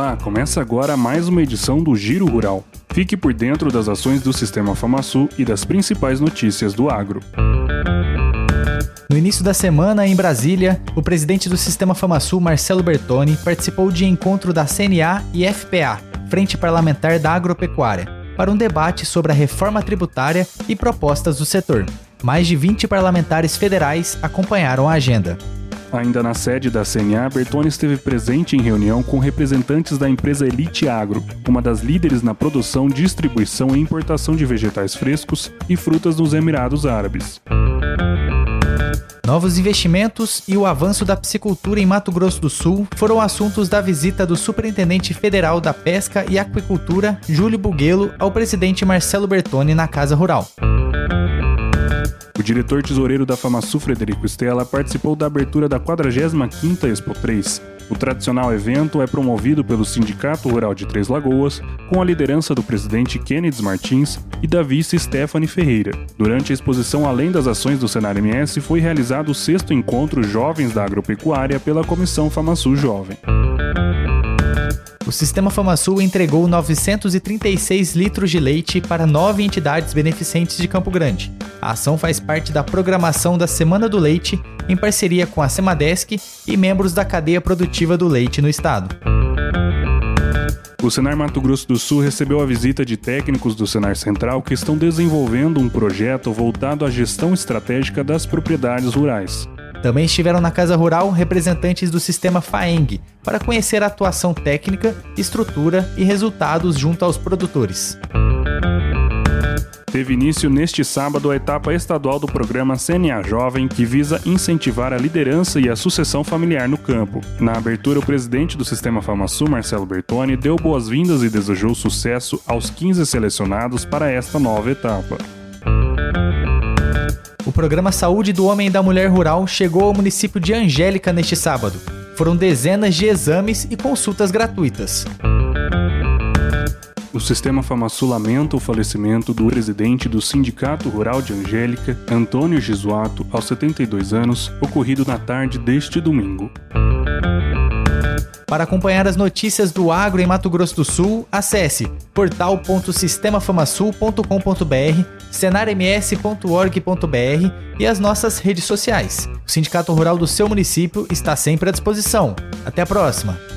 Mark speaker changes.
Speaker 1: Olá, começa agora mais uma edição do Giro Rural. Fique por dentro das ações do Sistema FamaSul e das principais notícias do agro.
Speaker 2: No início da semana, em Brasília, o presidente do Sistema FamaSul, Marcelo Bertoni, participou de encontro da CNA e FPA, Frente Parlamentar da Agropecuária, para um debate sobre a reforma tributária e propostas do setor. Mais de 20 parlamentares federais acompanharam a agenda.
Speaker 1: Ainda na sede da CNA, Bertone esteve presente em reunião com representantes da empresa Elite Agro, uma das líderes na produção, distribuição e importação de vegetais frescos e frutas nos Emirados Árabes.
Speaker 2: Novos investimentos e o avanço da piscicultura em Mato Grosso do Sul foram assuntos da visita do Superintendente Federal da Pesca e Aquicultura, Júlio Buguelo, ao presidente Marcelo Bertone na Casa Rural.
Speaker 1: Diretor tesoureiro da FamaSul, Frederico Stella, participou da abertura da 45ª Expo 3. O tradicional evento é promovido pelo Sindicato Rural de Três Lagoas, com a liderança do presidente Kennedy Martins e da vice Stephanie Ferreira. Durante a exposição, além das ações do Senar MS, foi realizado o sexto encontro Jovens da Agropecuária pela Comissão FamaSul Jovem
Speaker 2: o Sistema FamaSul entregou 936 litros de leite para nove entidades beneficentes de Campo Grande. A ação faz parte da programação da Semana do Leite, em parceria com a Semadesc e membros da cadeia produtiva do leite no estado.
Speaker 1: O Senar Mato Grosso do Sul recebeu a visita de técnicos do Senar Central que estão desenvolvendo um projeto voltado à gestão estratégica das propriedades rurais.
Speaker 2: Também estiveram na Casa Rural representantes do sistema FAENG para conhecer a atuação técnica, estrutura e resultados junto aos produtores.
Speaker 1: Teve início neste sábado a etapa estadual do programa CNA Jovem, que visa incentivar a liderança e a sucessão familiar no campo. Na abertura, o presidente do Sistema FamaSul, Marcelo Bertoni, deu boas-vindas e desejou sucesso aos 15 selecionados para esta nova etapa
Speaker 2: o programa Saúde do Homem e da Mulher Rural chegou ao município de Angélica neste sábado. Foram dezenas de exames e consultas gratuitas.
Speaker 1: O sistema FamaSul lamenta o falecimento do presidente do Sindicato Rural de Angélica, Antônio Gisuato, aos 72 anos, ocorrido na tarde deste domingo.
Speaker 2: Para acompanhar as notícias do agro em Mato Grosso do Sul, acesse portal.sistemafamasul.com.br, cenarms.org.br e as nossas redes sociais. O Sindicato Rural do seu município está sempre à disposição. Até a próxima!